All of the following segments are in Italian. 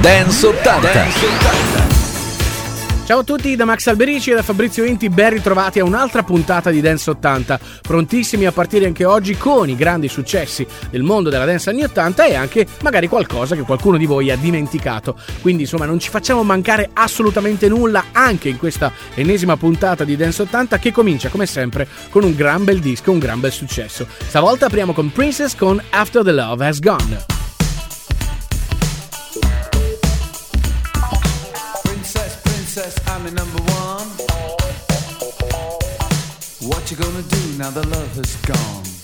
Dance 80. Dance 80. Ciao a tutti da Max Alberici e da Fabrizio Inti, ben ritrovati a un'altra puntata di Dance 80, prontissimi a partire anche oggi con i grandi successi del mondo della dance anni 80 e anche magari qualcosa che qualcuno di voi ha dimenticato. Quindi insomma non ci facciamo mancare assolutamente nulla anche in questa ennesima puntata di Dance 80 che comincia come sempre con un gran bel disco, un gran bel successo. Stavolta apriamo con Princess con After the Love Has Gone. I'm number one. What you gonna do now the love has gone?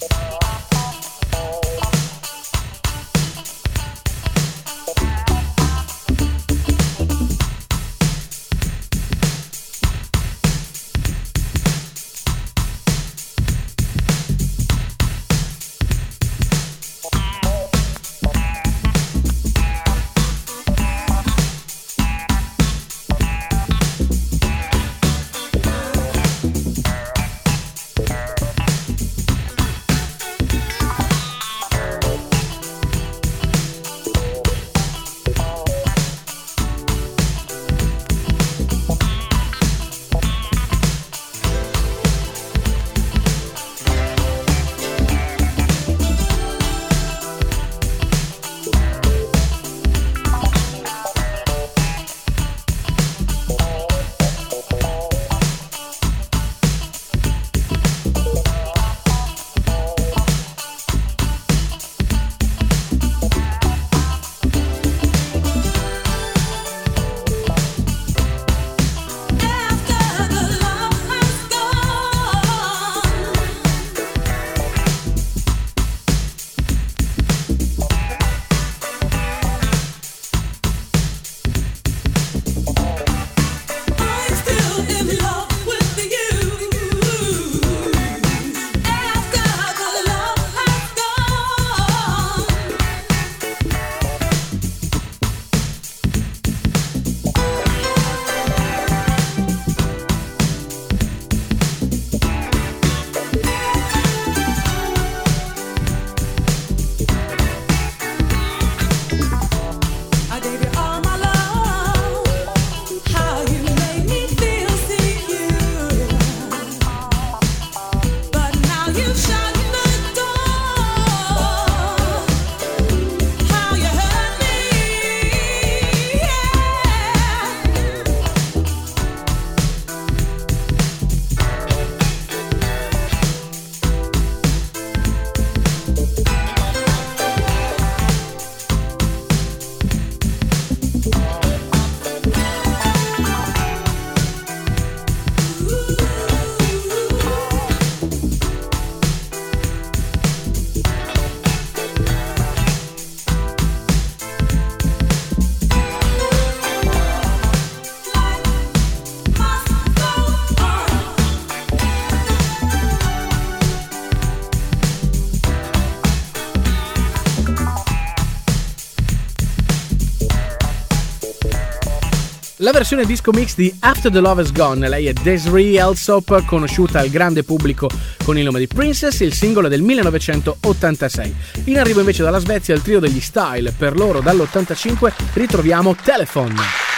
La versione disco mix di After the Love Is Gone, lei è Desiree Elsop, conosciuta al grande pubblico con il nome di Princess, il singolo del 1986. In arrivo invece dalla Svezia il trio degli Style, per loro dall'85 ritroviamo Telephone.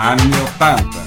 Anni 80.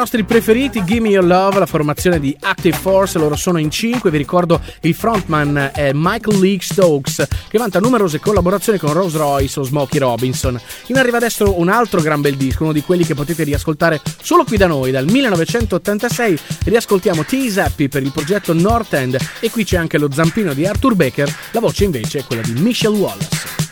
Nostri preferiti, Gimme Your Love, la formazione di Active Force, loro sono in 5, vi ricordo il frontman è Michael Leake Stokes, che vanta numerose collaborazioni con Rose Royce o Smokey Robinson. In arriva adesso un altro gran bel disco, uno di quelli che potete riascoltare solo qui da noi, dal 1986 riascoltiamo Tease Happy per il progetto North End e qui c'è anche lo zampino di Arthur Baker, la voce invece è quella di Michelle Wallace.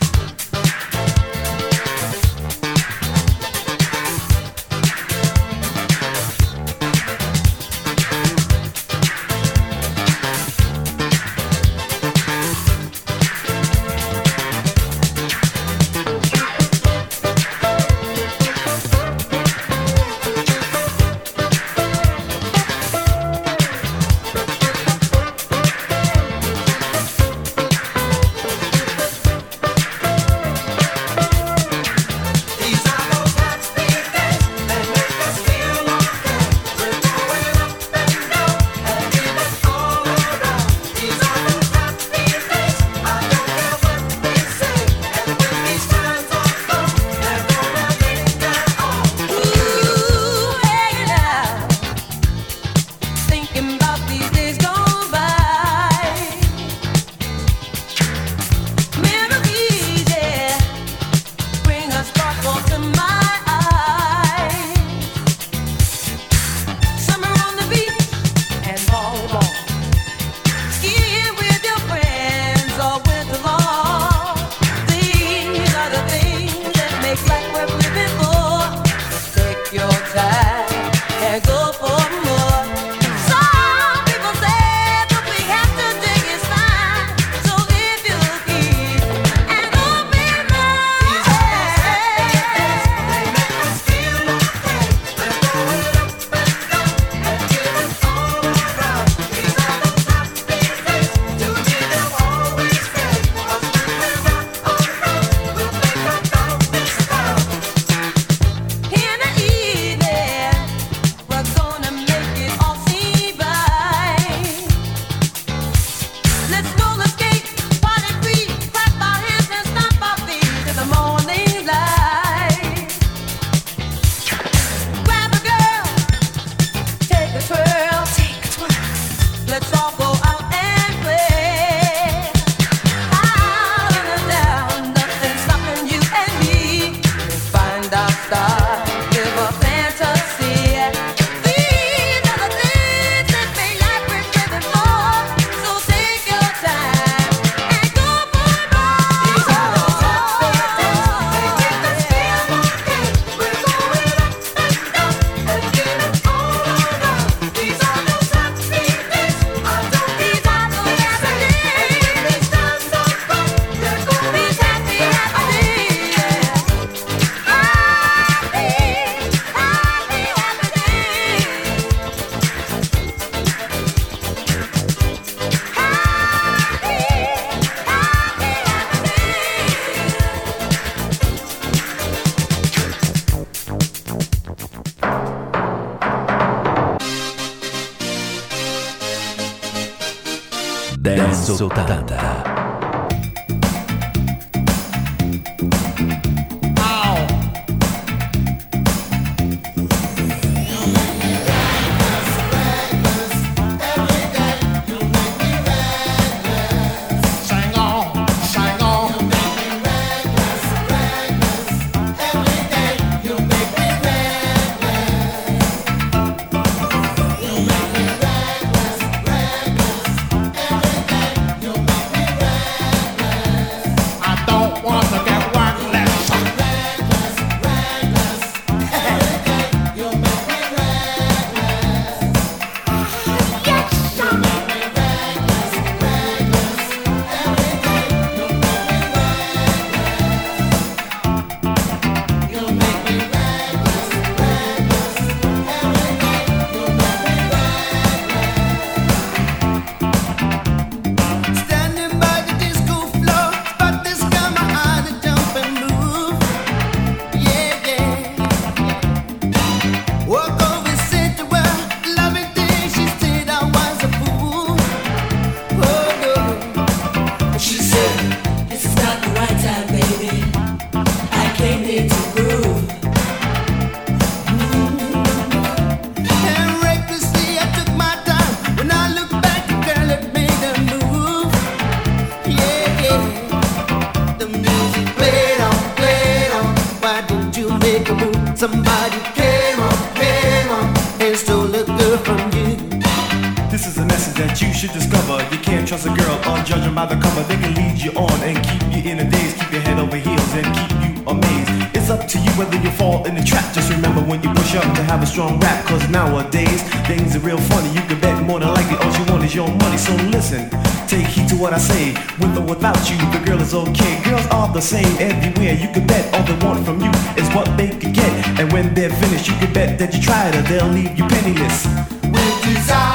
by the cover, they can lead you on and keep you in a daze, keep your head over heels and keep you amazed. It's up to you whether you fall in the trap. Just remember when you push up to have a strong rap, cause nowadays things are real funny. You can bet more than likely all you want is your money. So listen, take heed to what I say. With or without you, the girl is okay. Girls are the same everywhere. You can bet all they want from you is what they can get. And when they're finished, you can bet that you tried or they'll leave you penniless. With desire.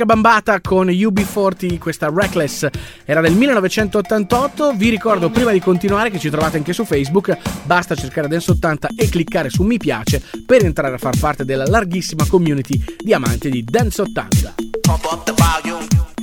Africa Bambata con UB40, questa Reckless era del 1988. Vi ricordo prima di continuare che ci trovate anche su Facebook, basta cercare Dance 80 e cliccare su mi piace per entrare a far parte della larghissima community di amanti di Dance 80. Pump up the volume.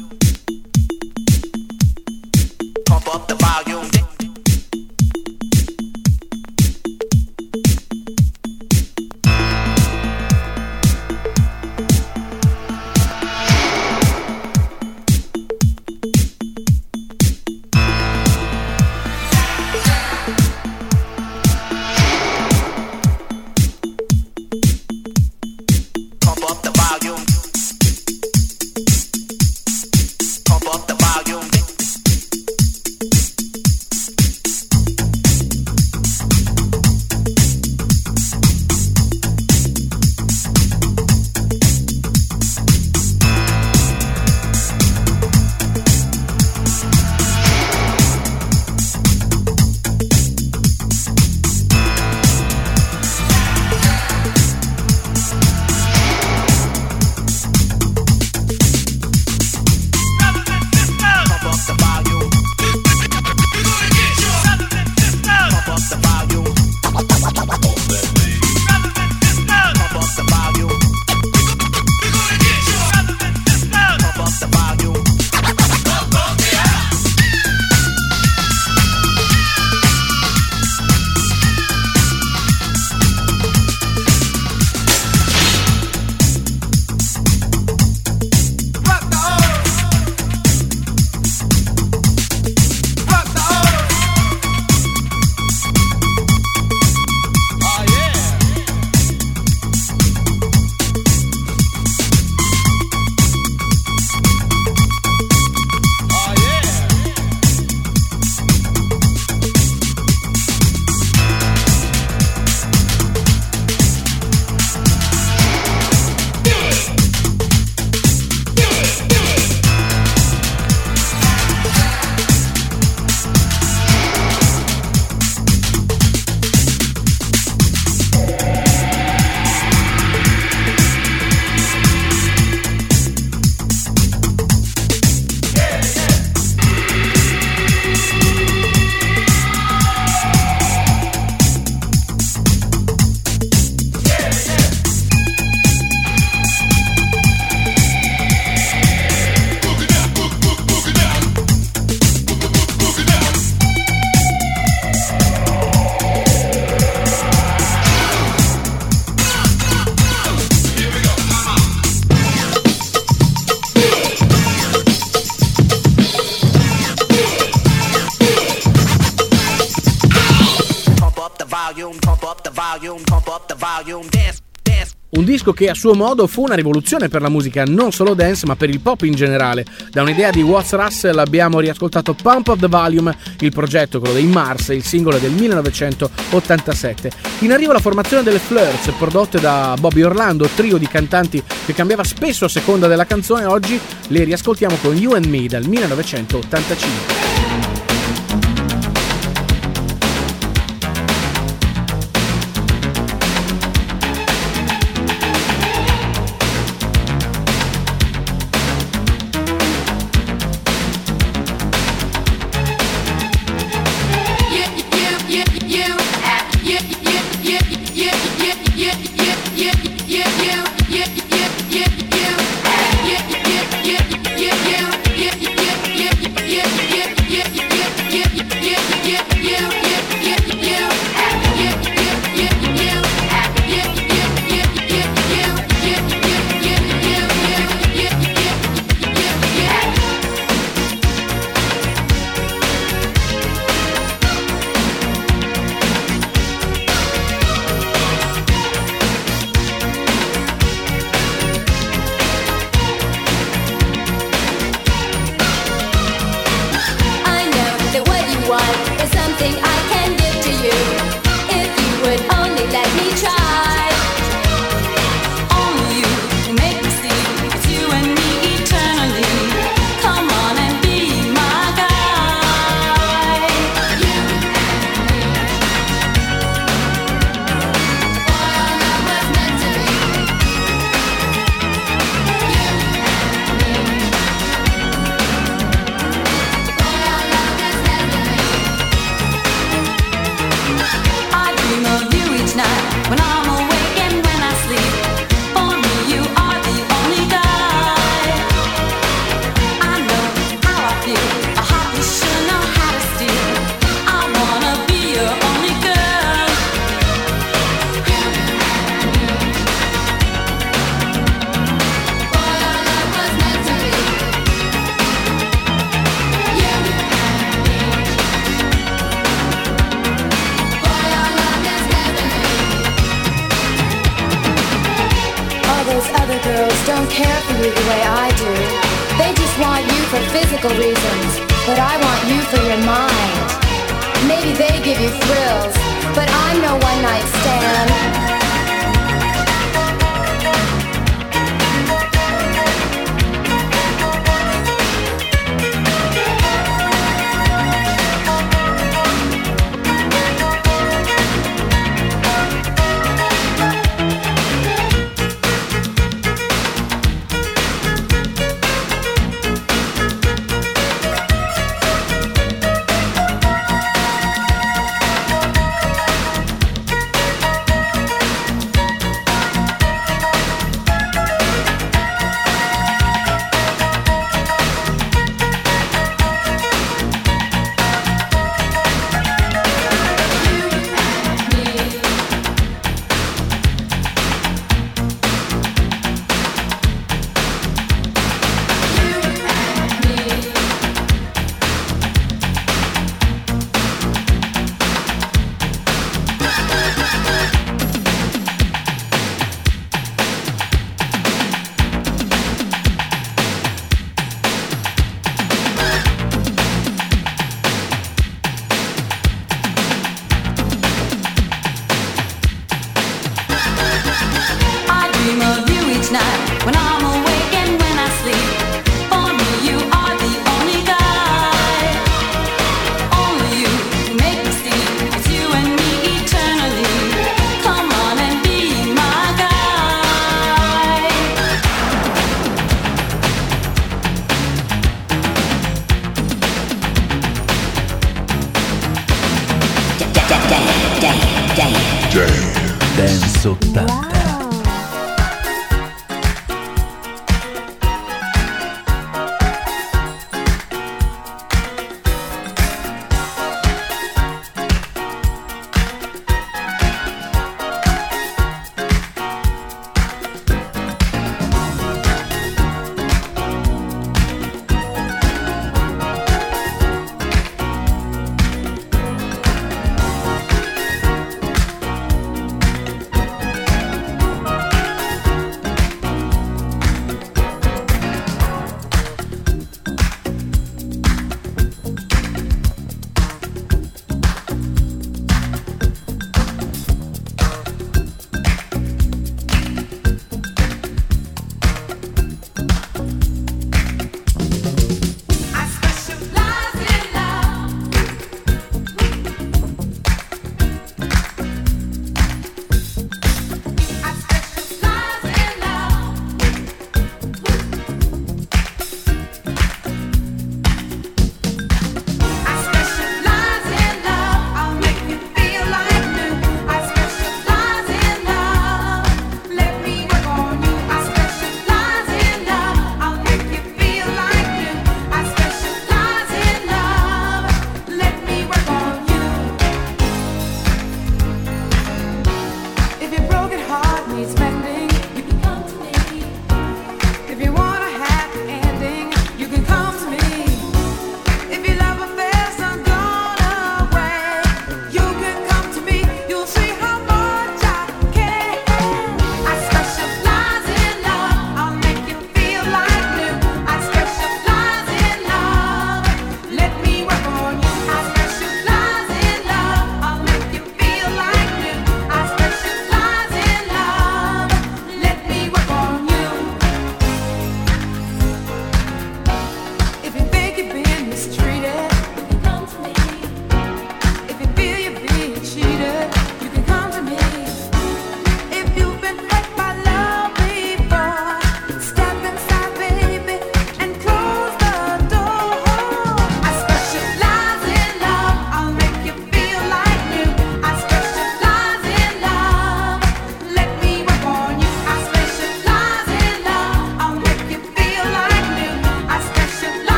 Disco che a suo modo fu una rivoluzione per la musica, non solo dance ma per il pop in generale. Da un'idea di Watts Russell abbiamo riascoltato Pump of the Volume, il progetto, quello dei Mars, il singolo del 1987. In arrivo la formazione delle Flirts, prodotte da Bobby Orlando, trio di cantanti che cambiava spesso a seconda della canzone, oggi le riascoltiamo con You and Me dal 1985.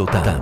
Exotan.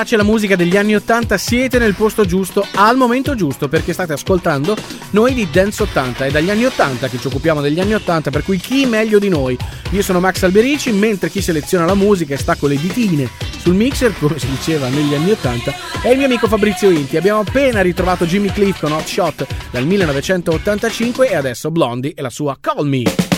piace la musica degli anni 80 siete nel posto giusto al momento giusto perché state ascoltando noi di Dance 80 è dagli anni 80 che ci occupiamo degli anni 80 per cui chi meglio di noi? Io sono Max Alberici mentre chi seleziona la musica e sta con le ditine sul mixer come si diceva negli anni 80 è il mio amico Fabrizio Inti. Abbiamo appena ritrovato Jimmy Cliff con Hot Shot dal 1985 e adesso Blondie e la sua Call Me.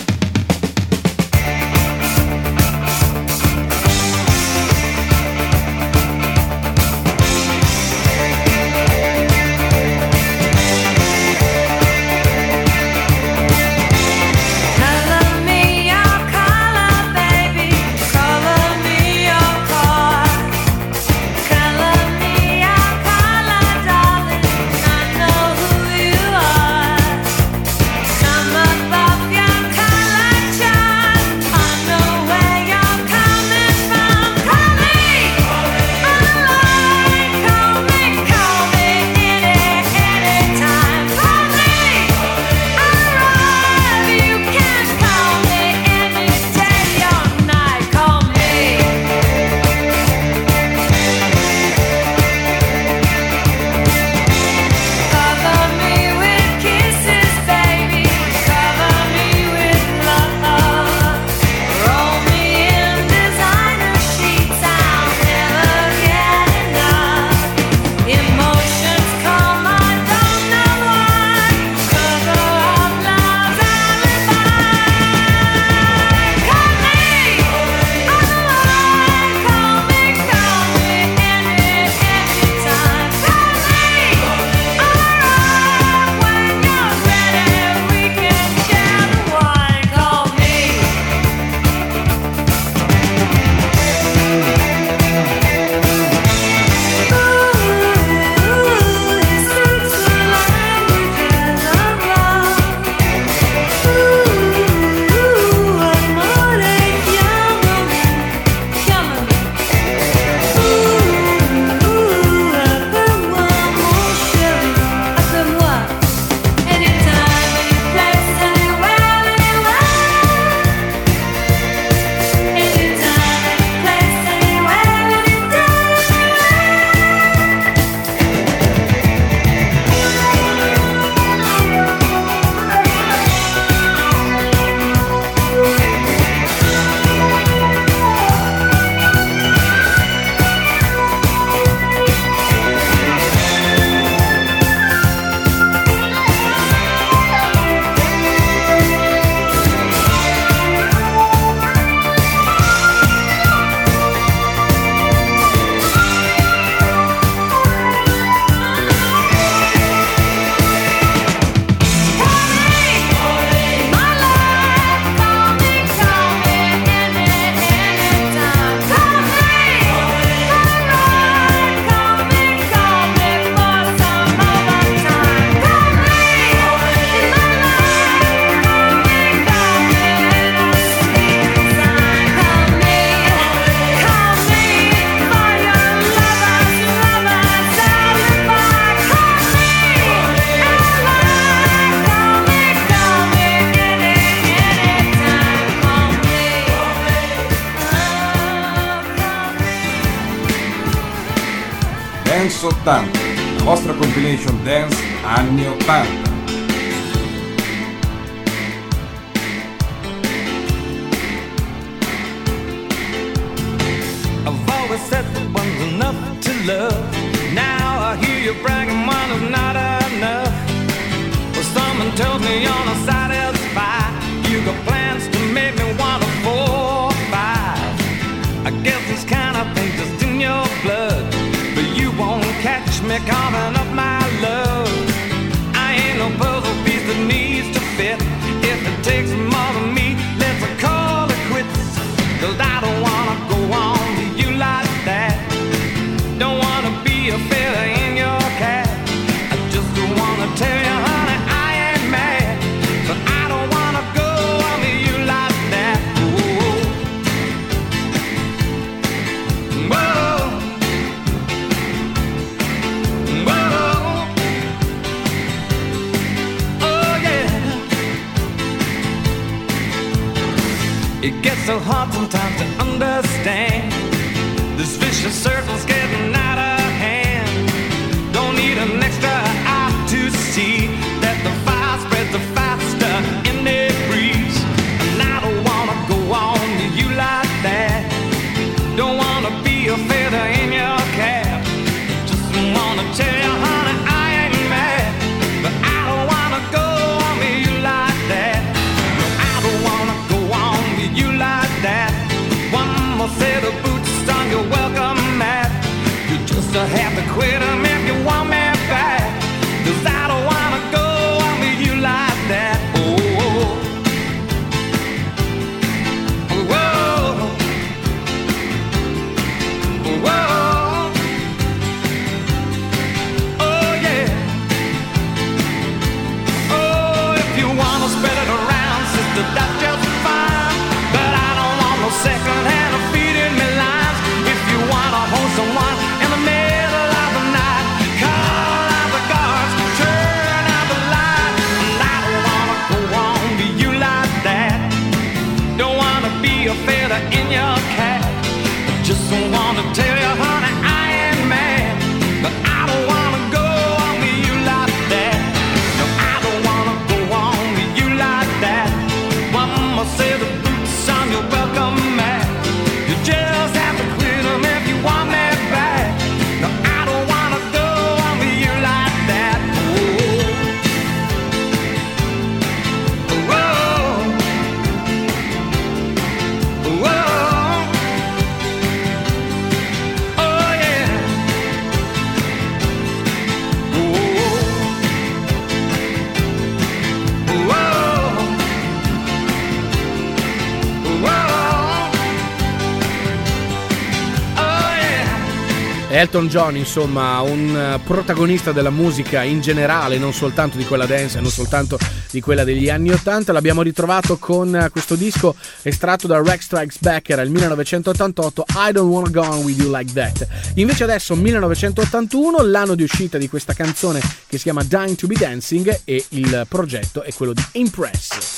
Elton John, insomma, un eh, protagonista della musica in generale, non soltanto di quella dance, non soltanto di quella degli anni 80, l'abbiamo ritrovato con eh, questo disco estratto da Rex Strikes Backer nel 1988, I Don't Wanna Go On With You Like That. Invece adesso 1981, l'anno di uscita di questa canzone che si chiama Dying To Be Dancing e il progetto è quello di Impress.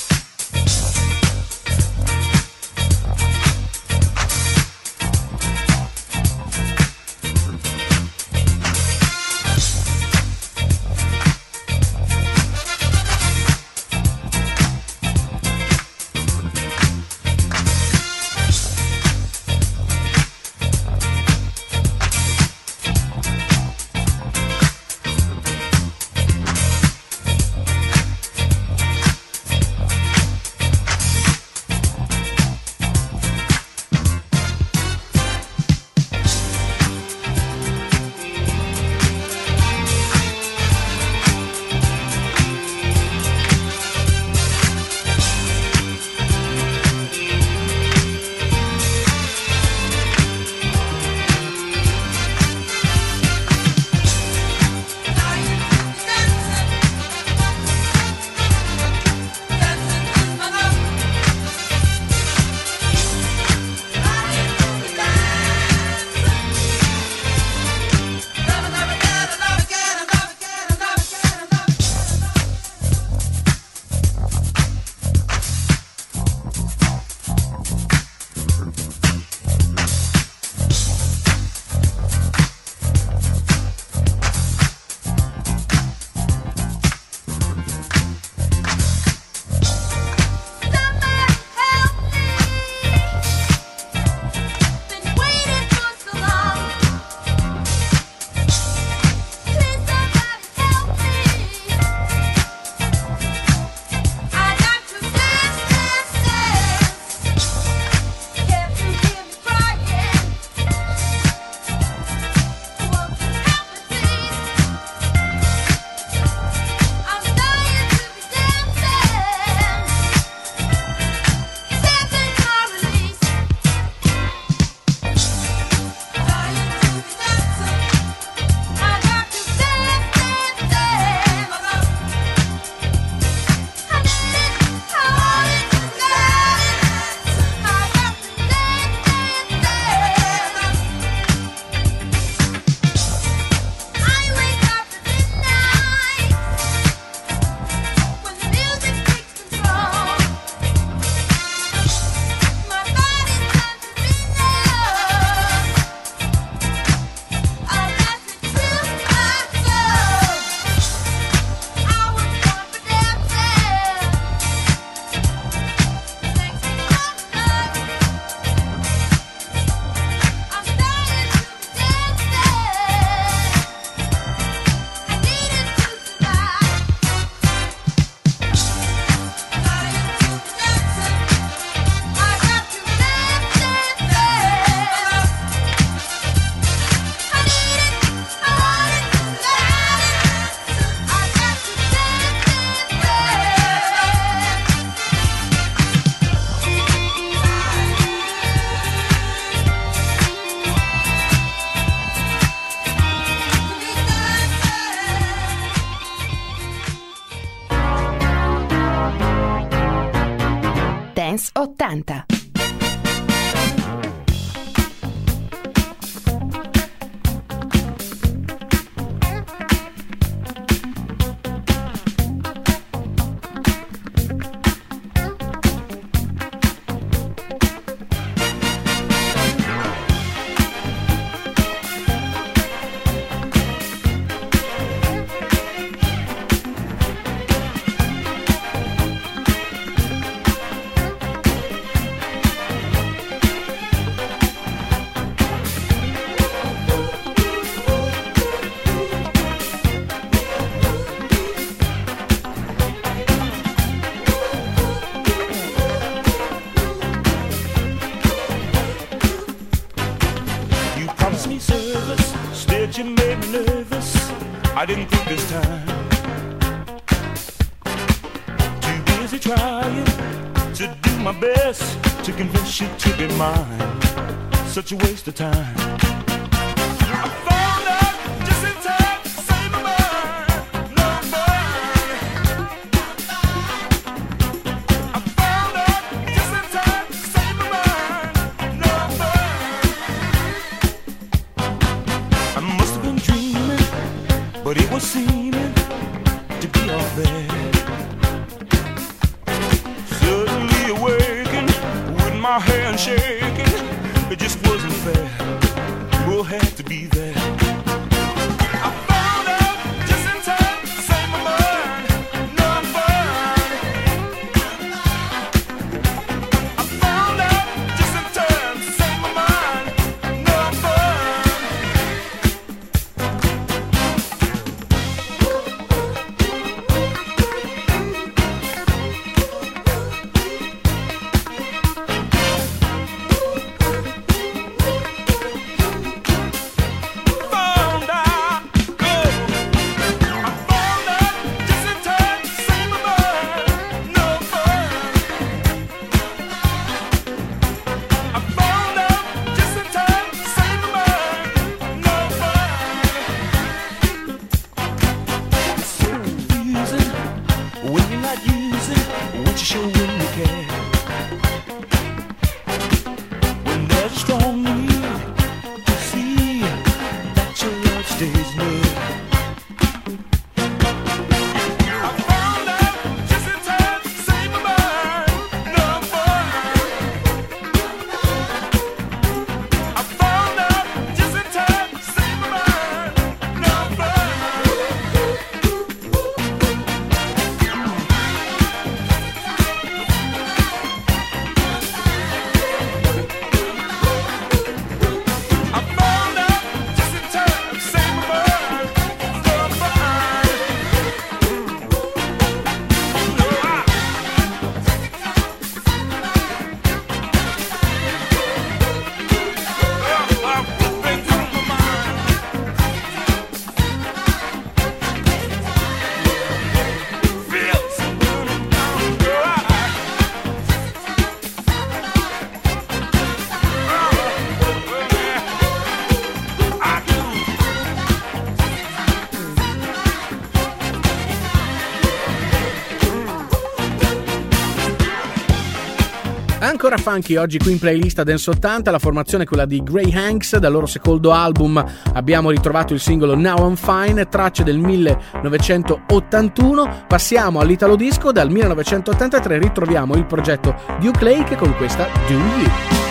80. waste of time. ancora funky oggi qui in playlist Dance 80, la formazione è quella di Grey Hanks, dal loro secondo album abbiamo ritrovato il singolo Now I'm Fine, tracce del 1981, passiamo all'Italo Disco, dal 1983 ritroviamo il progetto Duke Lake con questa Do You.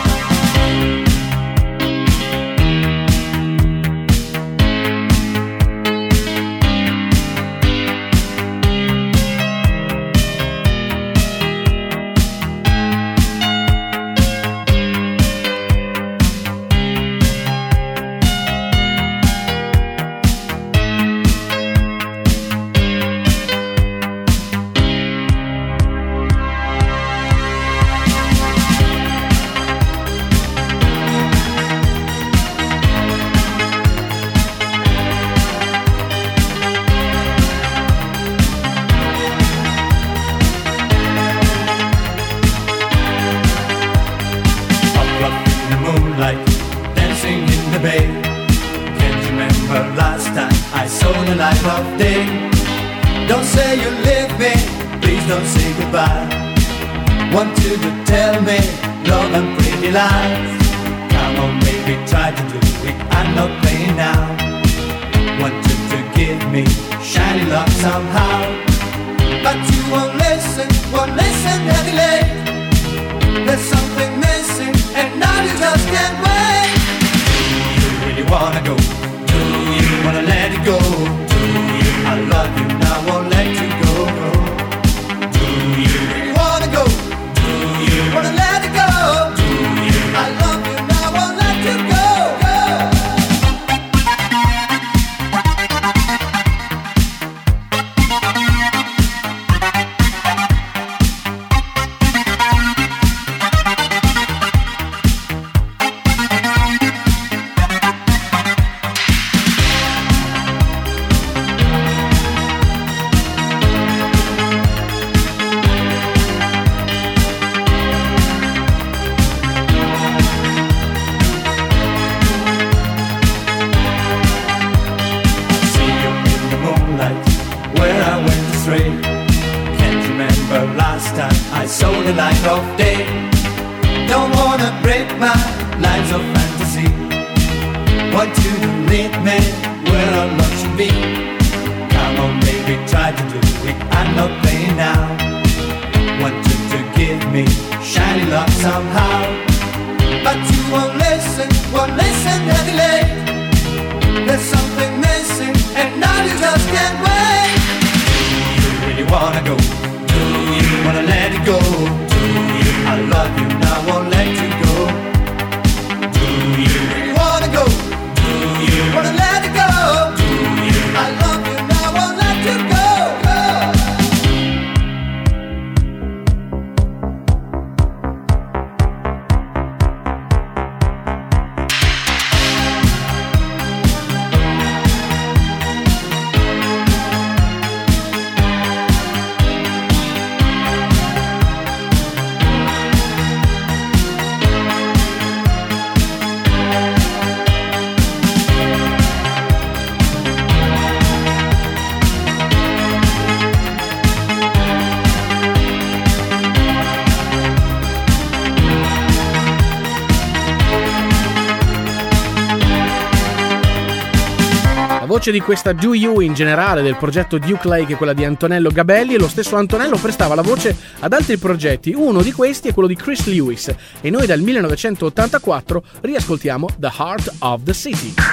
voce di questa Do You in generale del progetto Duke Lake è quella di Antonello Gabelli e lo stesso Antonello prestava la voce ad altri progetti, uno di questi è quello di Chris Lewis e noi dal 1984 riascoltiamo The Heart of the City.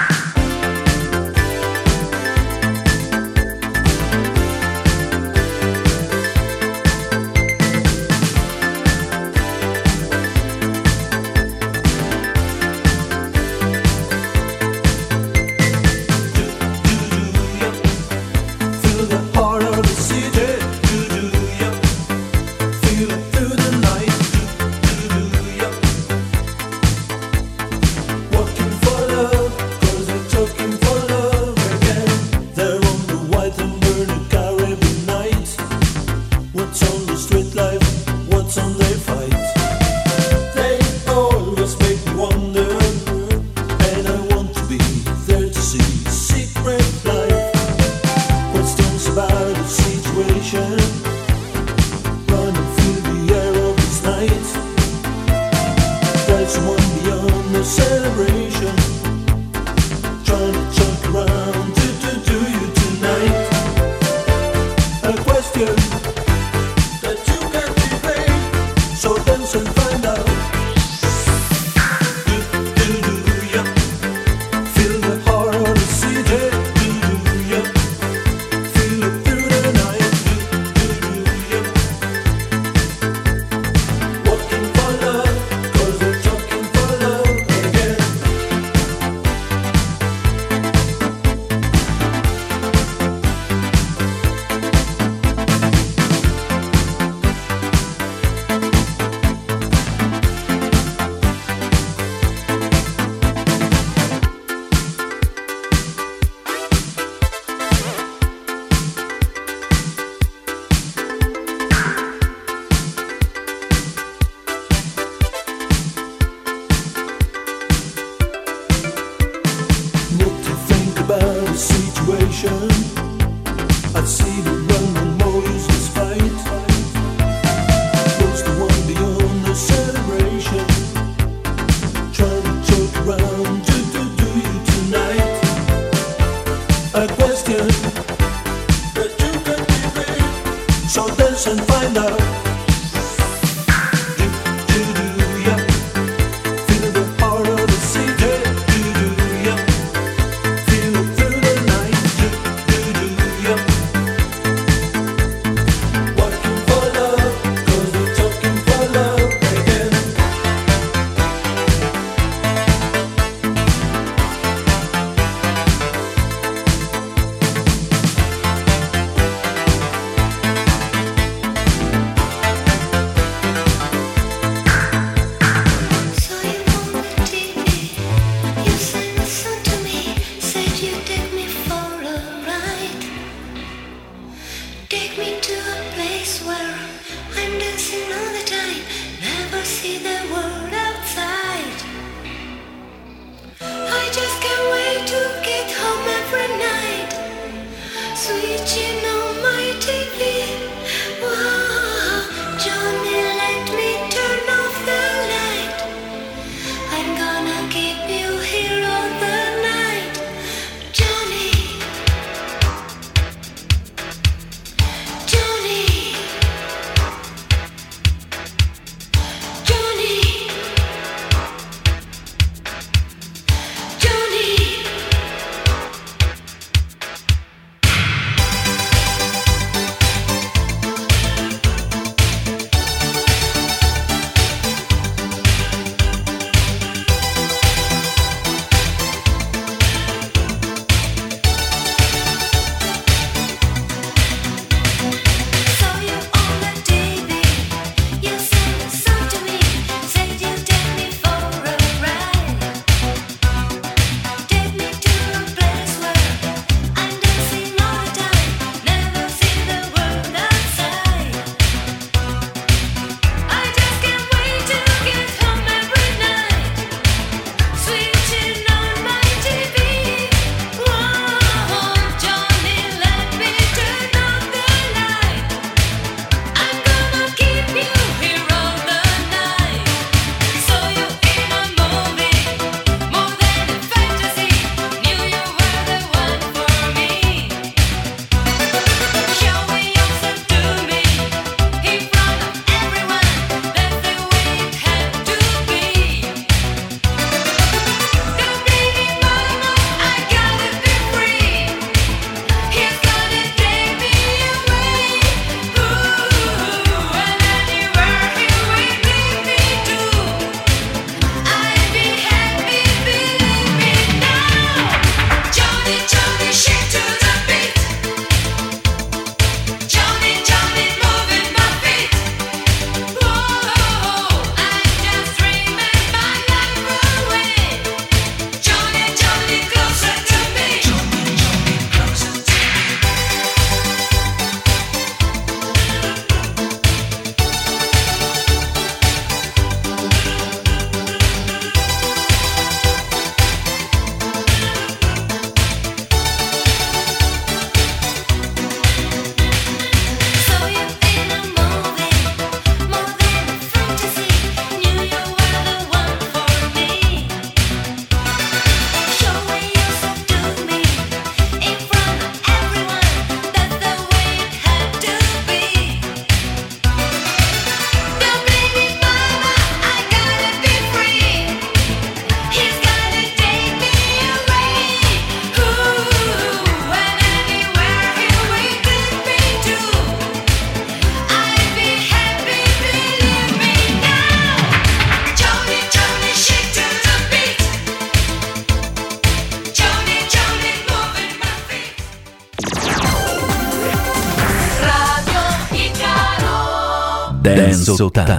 Dance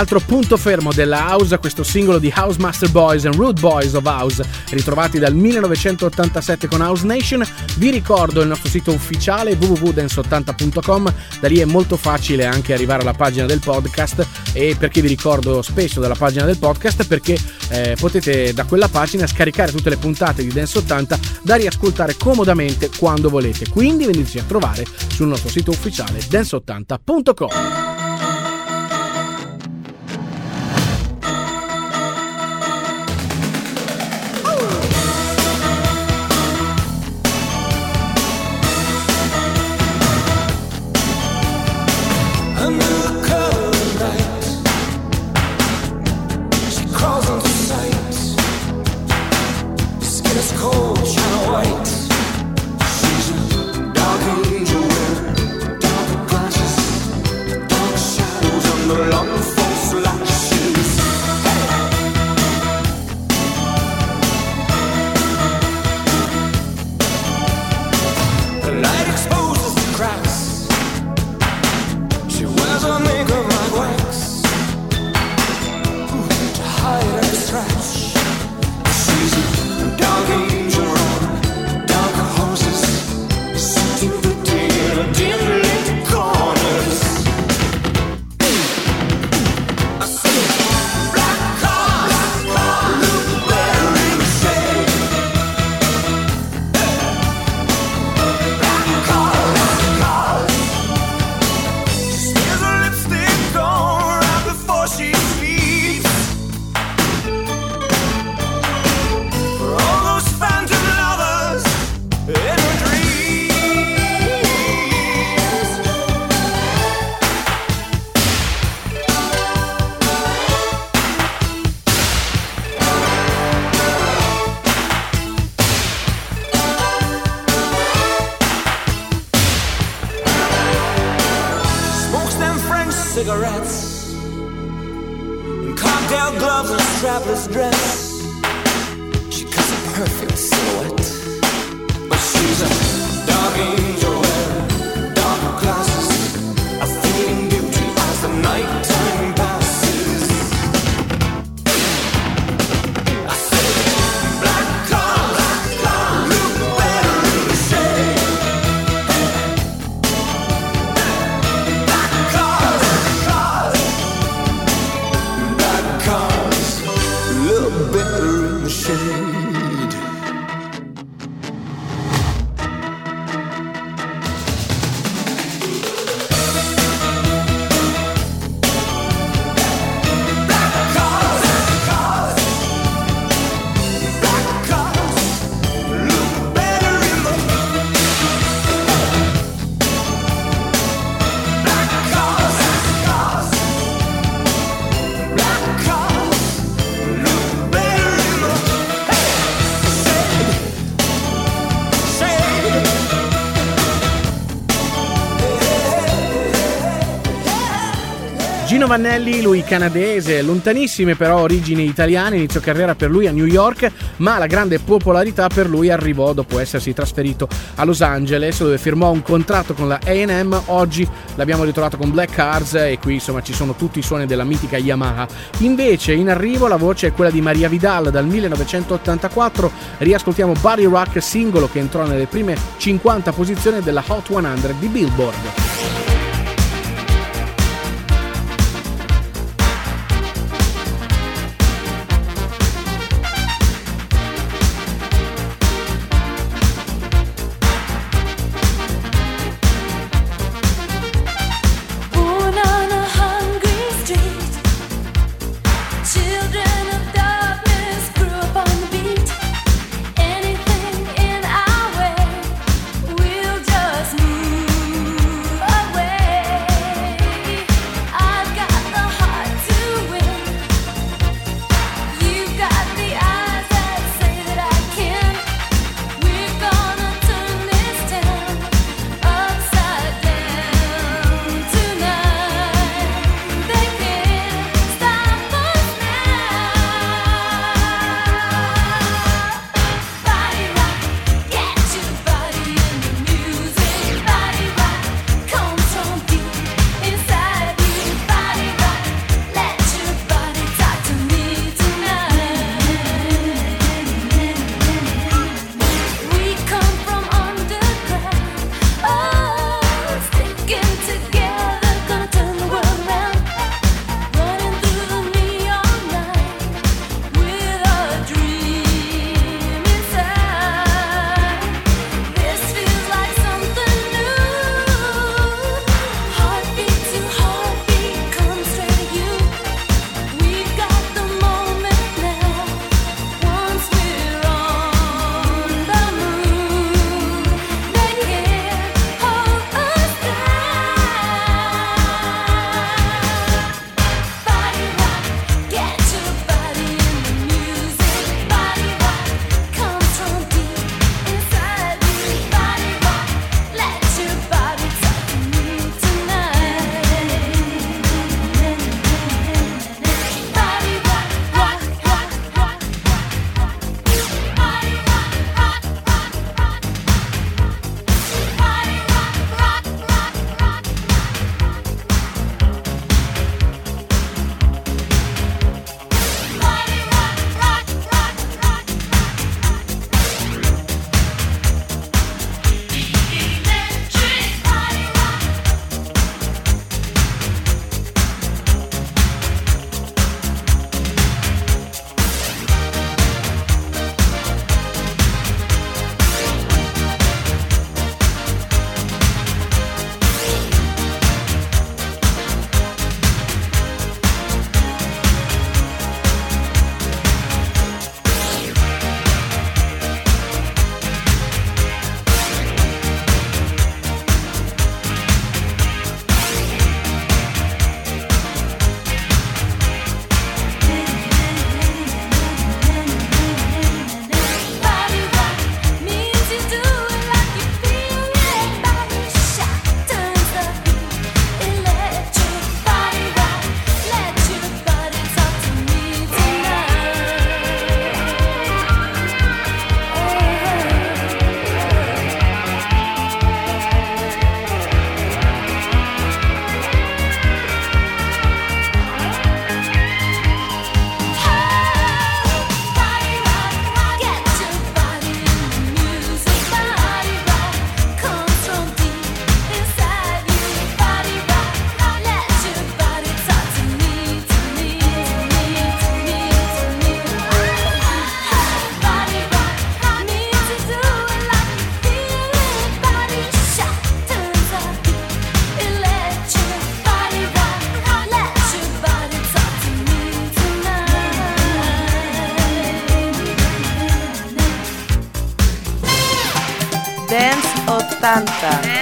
altro punto fermo della house, questo singolo di House Master Boys and Rude Boys of House, ritrovati dal 1987 con House Nation. Vi ricordo il nostro sito ufficiale www.dance80.com, da lì è molto facile anche arrivare alla pagina del podcast e perché vi ricordo spesso dalla pagina del podcast perché eh, potete da quella pagina scaricare tutte le puntate di Dance 80 da riascoltare comodamente quando volete. Quindi veniteci a trovare sul nostro sito ufficiale dance80.com. Gino Vannelli, lui canadese, lontanissime però origini italiane, inizio carriera per lui a New York, ma la grande popolarità per lui arrivò dopo essersi trasferito a Los Angeles dove firmò un contratto con la AM, oggi l'abbiamo ritrovato con Black Cars e qui insomma ci sono tutti i suoni della mitica Yamaha. Invece in arrivo la voce è quella di Maria Vidal dal 1984, riascoltiamo Body Rock singolo che entrò nelle prime 50 posizioni della Hot 100 di Billboard.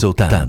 Dance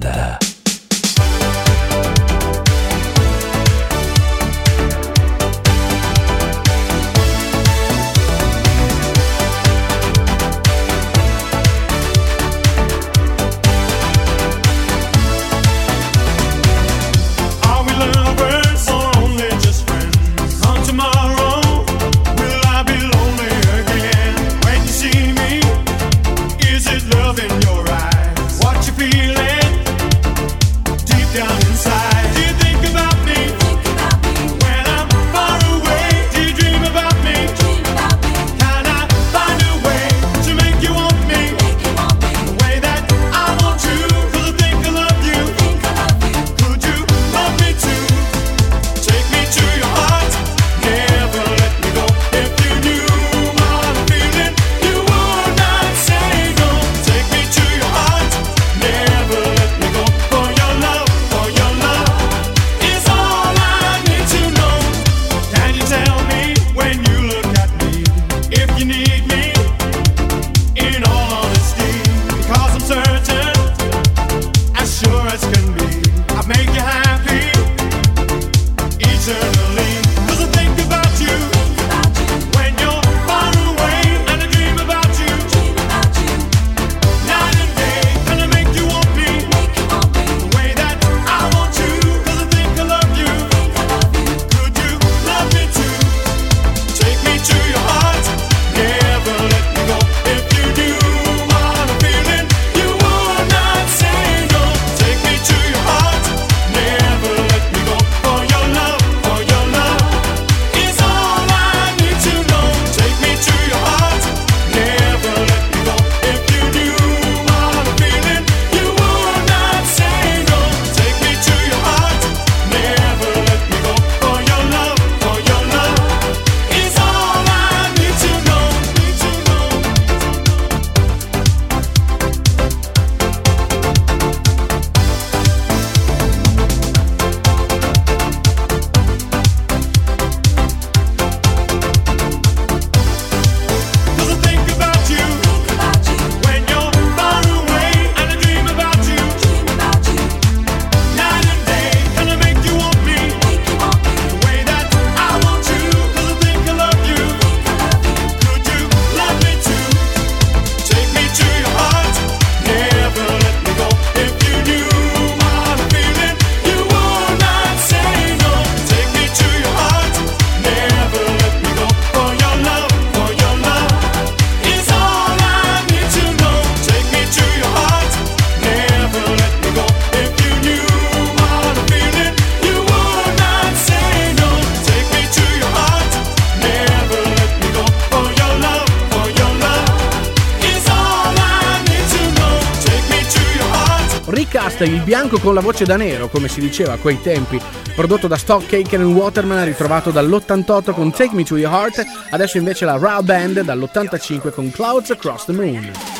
bianco con la voce da nero, come si diceva a quei tempi, prodotto da Stock Cake and Waterman, ritrovato dall'88 con Take Me to Your Heart, adesso invece la Raw Band dall'85 con Clouds Across the Moon.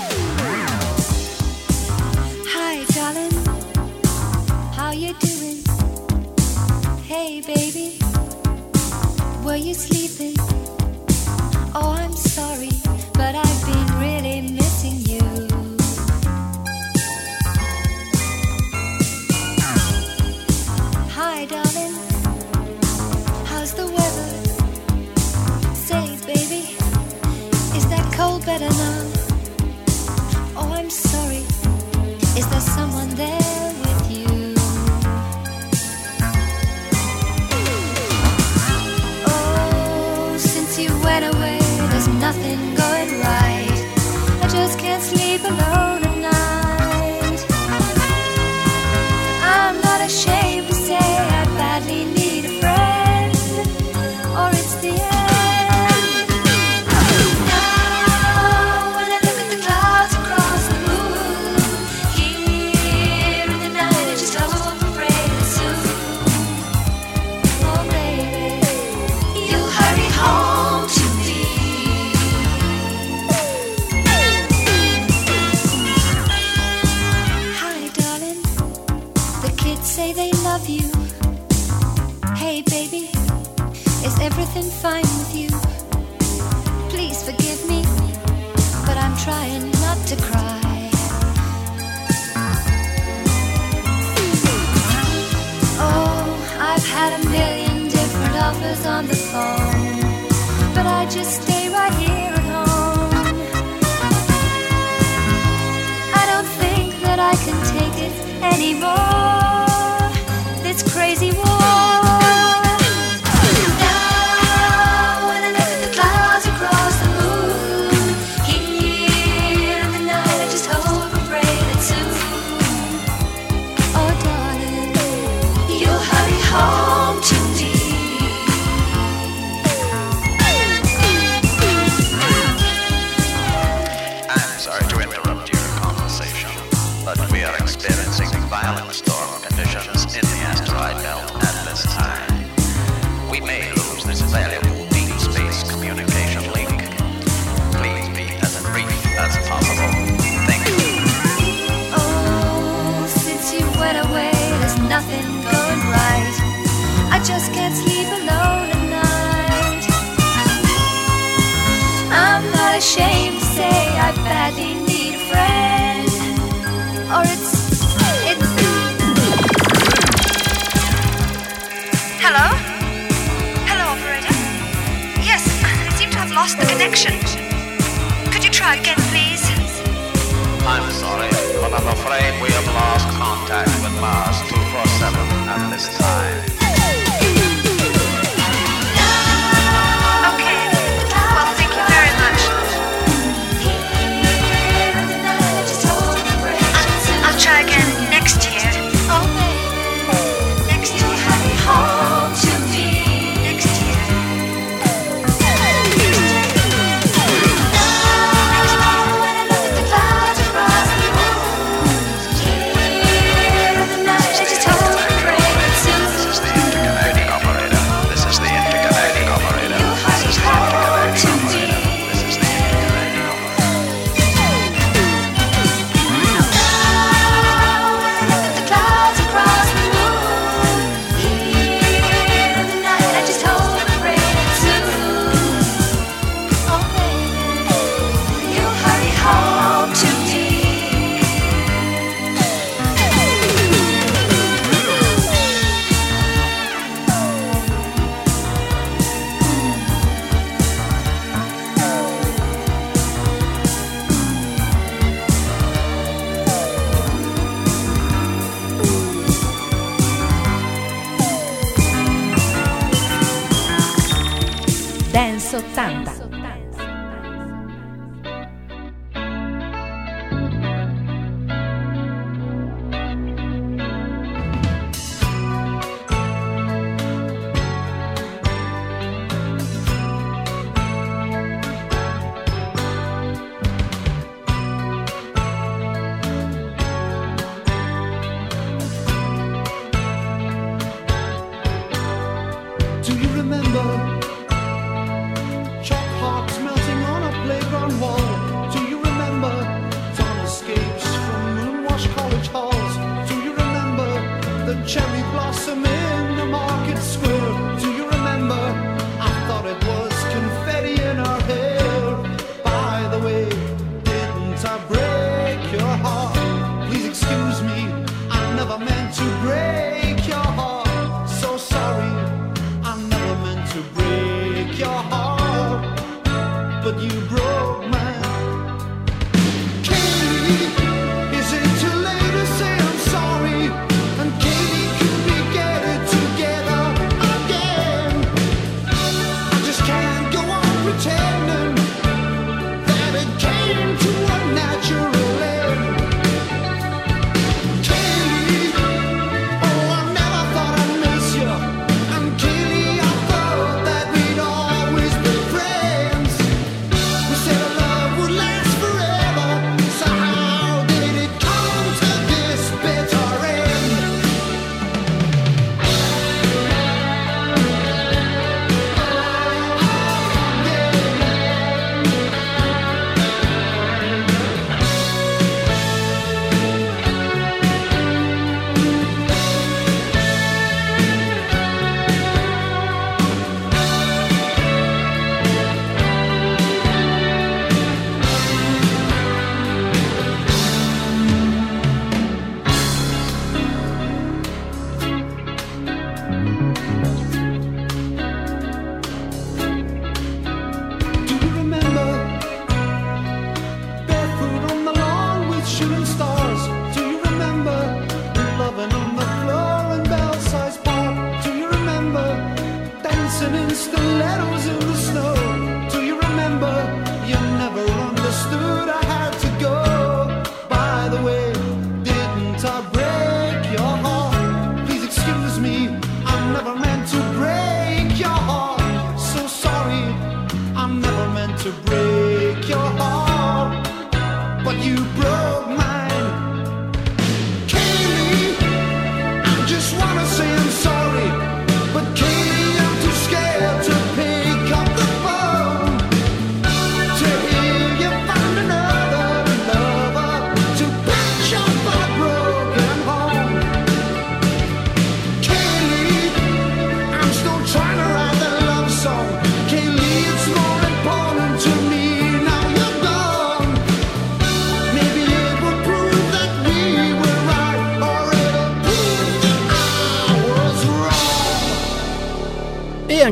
you went away, there's nothing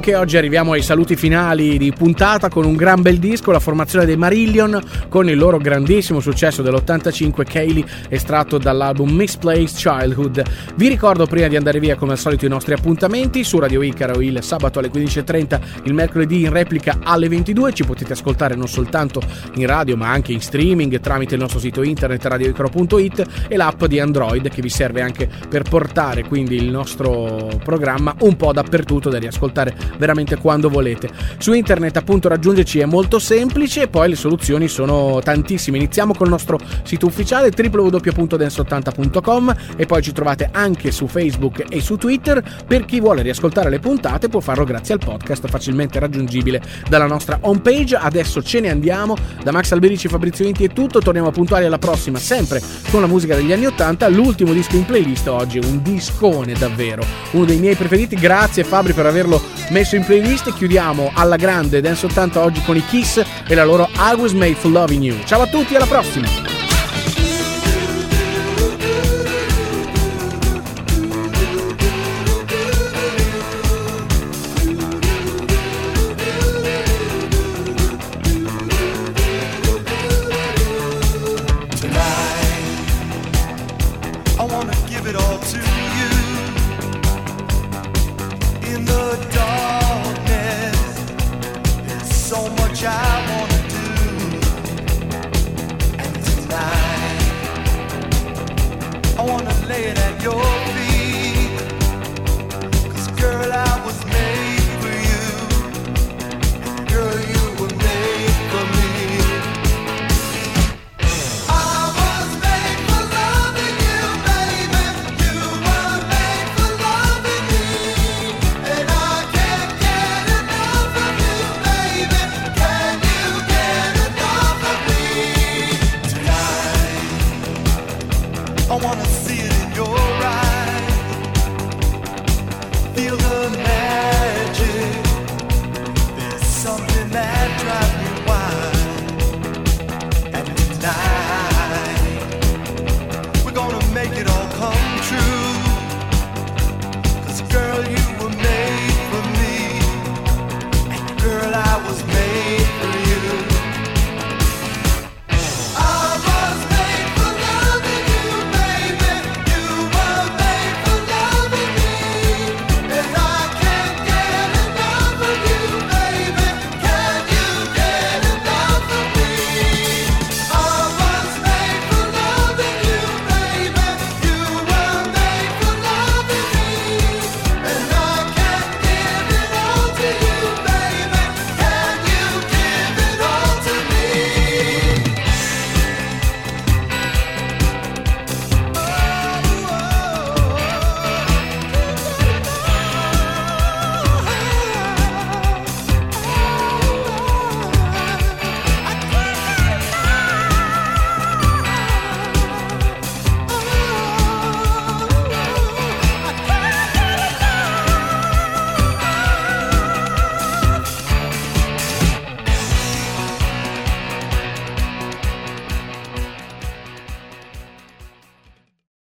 anche oggi arriviamo ai saluti finali di puntata con un gran bel disco, la formazione dei Marillion con il loro grandissimo successo dell'85 Kaylee estratto dall'album Misplaced Childhood. Vi ricordo prima di andare via come al solito i nostri appuntamenti su Radio Icaro il sabato alle 15.30, il mercoledì in replica alle 22, ci potete ascoltare non soltanto in radio ma anche in streaming tramite il nostro sito internet radioicaro.it e l'app di Android che vi serve anche per portare quindi il nostro programma un po' dappertutto da riascoltare veramente quando volete. Su internet appunto raggiungerci è molto semplice e poi le soluzioni sono tantissime. Iniziamo col nostro sito ufficiale www.dance80.com e poi ci trovate anche su Facebook e su Twitter. Per chi vuole riascoltare le puntate può farlo grazie al podcast facilmente raggiungibile dalla nostra homepage. Adesso ce ne andiamo. Da Max Alberici e Fabrizio Inti è tutto. Torniamo puntuali alla prossima, sempre con la musica degli anni 80. L'ultimo disco in playlist oggi, un discone davvero. Uno dei miei preferiti. Grazie Fabri per averlo messo in playlist. Chiudiamo alla grande Dance 80 oggi con i Kiss e la loro I Was Made for Loving You. Ciao a tutti, alla prossima!